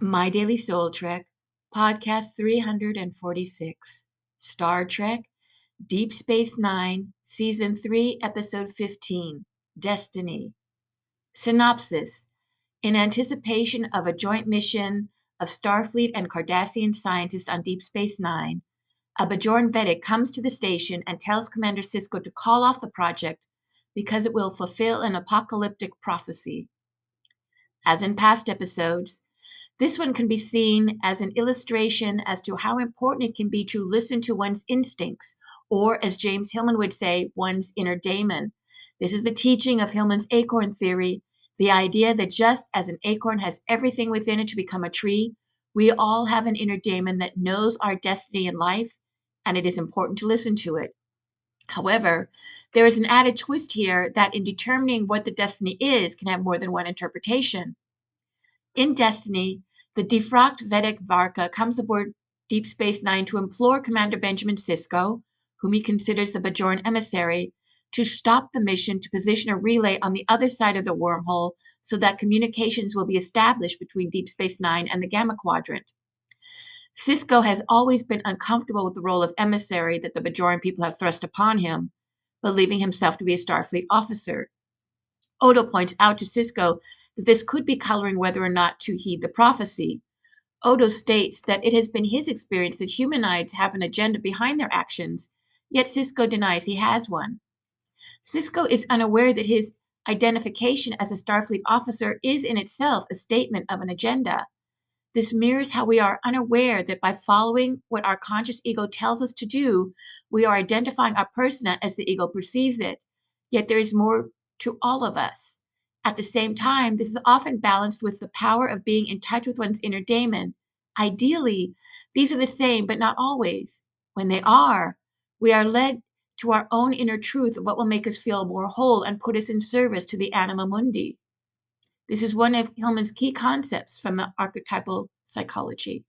My Daily Soul Trek, Podcast 346, Star Trek, Deep Space Nine, Season 3, Episode 15, Destiny. Synopsis In anticipation of a joint mission of Starfleet and Cardassian scientists on Deep Space Nine, a Bajoran Vedek comes to the station and tells Commander Sisko to call off the project because it will fulfill an apocalyptic prophecy. As in past episodes, this one can be seen as an illustration as to how important it can be to listen to one's instincts, or as James Hillman would say, one's inner daemon. This is the teaching of Hillman's acorn theory, the idea that just as an acorn has everything within it to become a tree, we all have an inner daemon that knows our destiny in life, and it is important to listen to it. However, there is an added twist here that in determining what the destiny is can have more than one interpretation. In Destiny, the defrocked Vedek Yarka comes aboard Deep Space Nine to implore Commander Benjamin Sisko, whom he considers the Bajoran emissary, to stop the mission to position a relay on the other side of the wormhole so that communications will be established between Deep Space Nine and the Gamma Quadrant. Sisko has always been uncomfortable with the role of emissary that the Bajoran people have thrust upon him, believing himself to be a Starfleet officer. Odo points out to Sisko that this could be coloring whether or not to heed the prophecy. Odo states that it has been his experience that humanoids have an agenda behind their actions, yet Sisko denies he has one. Sisko is unaware that his identification as a Starfleet officer is in itself a statement of an agenda. This mirrors how we are unaware that by following what our conscious ego tells us to do, we are identifying our persona as the ego perceives it. Yet there is more to all of us. At the same time, this is often balanced with the power of being in touch with one's inner daemon. Ideally, these are the same, but not always. When they are, we are led to our own inner truth of what will make us feel more whole and put us in service to the anima mundi. This is one of Hillman's key concepts from the archetypal psychology.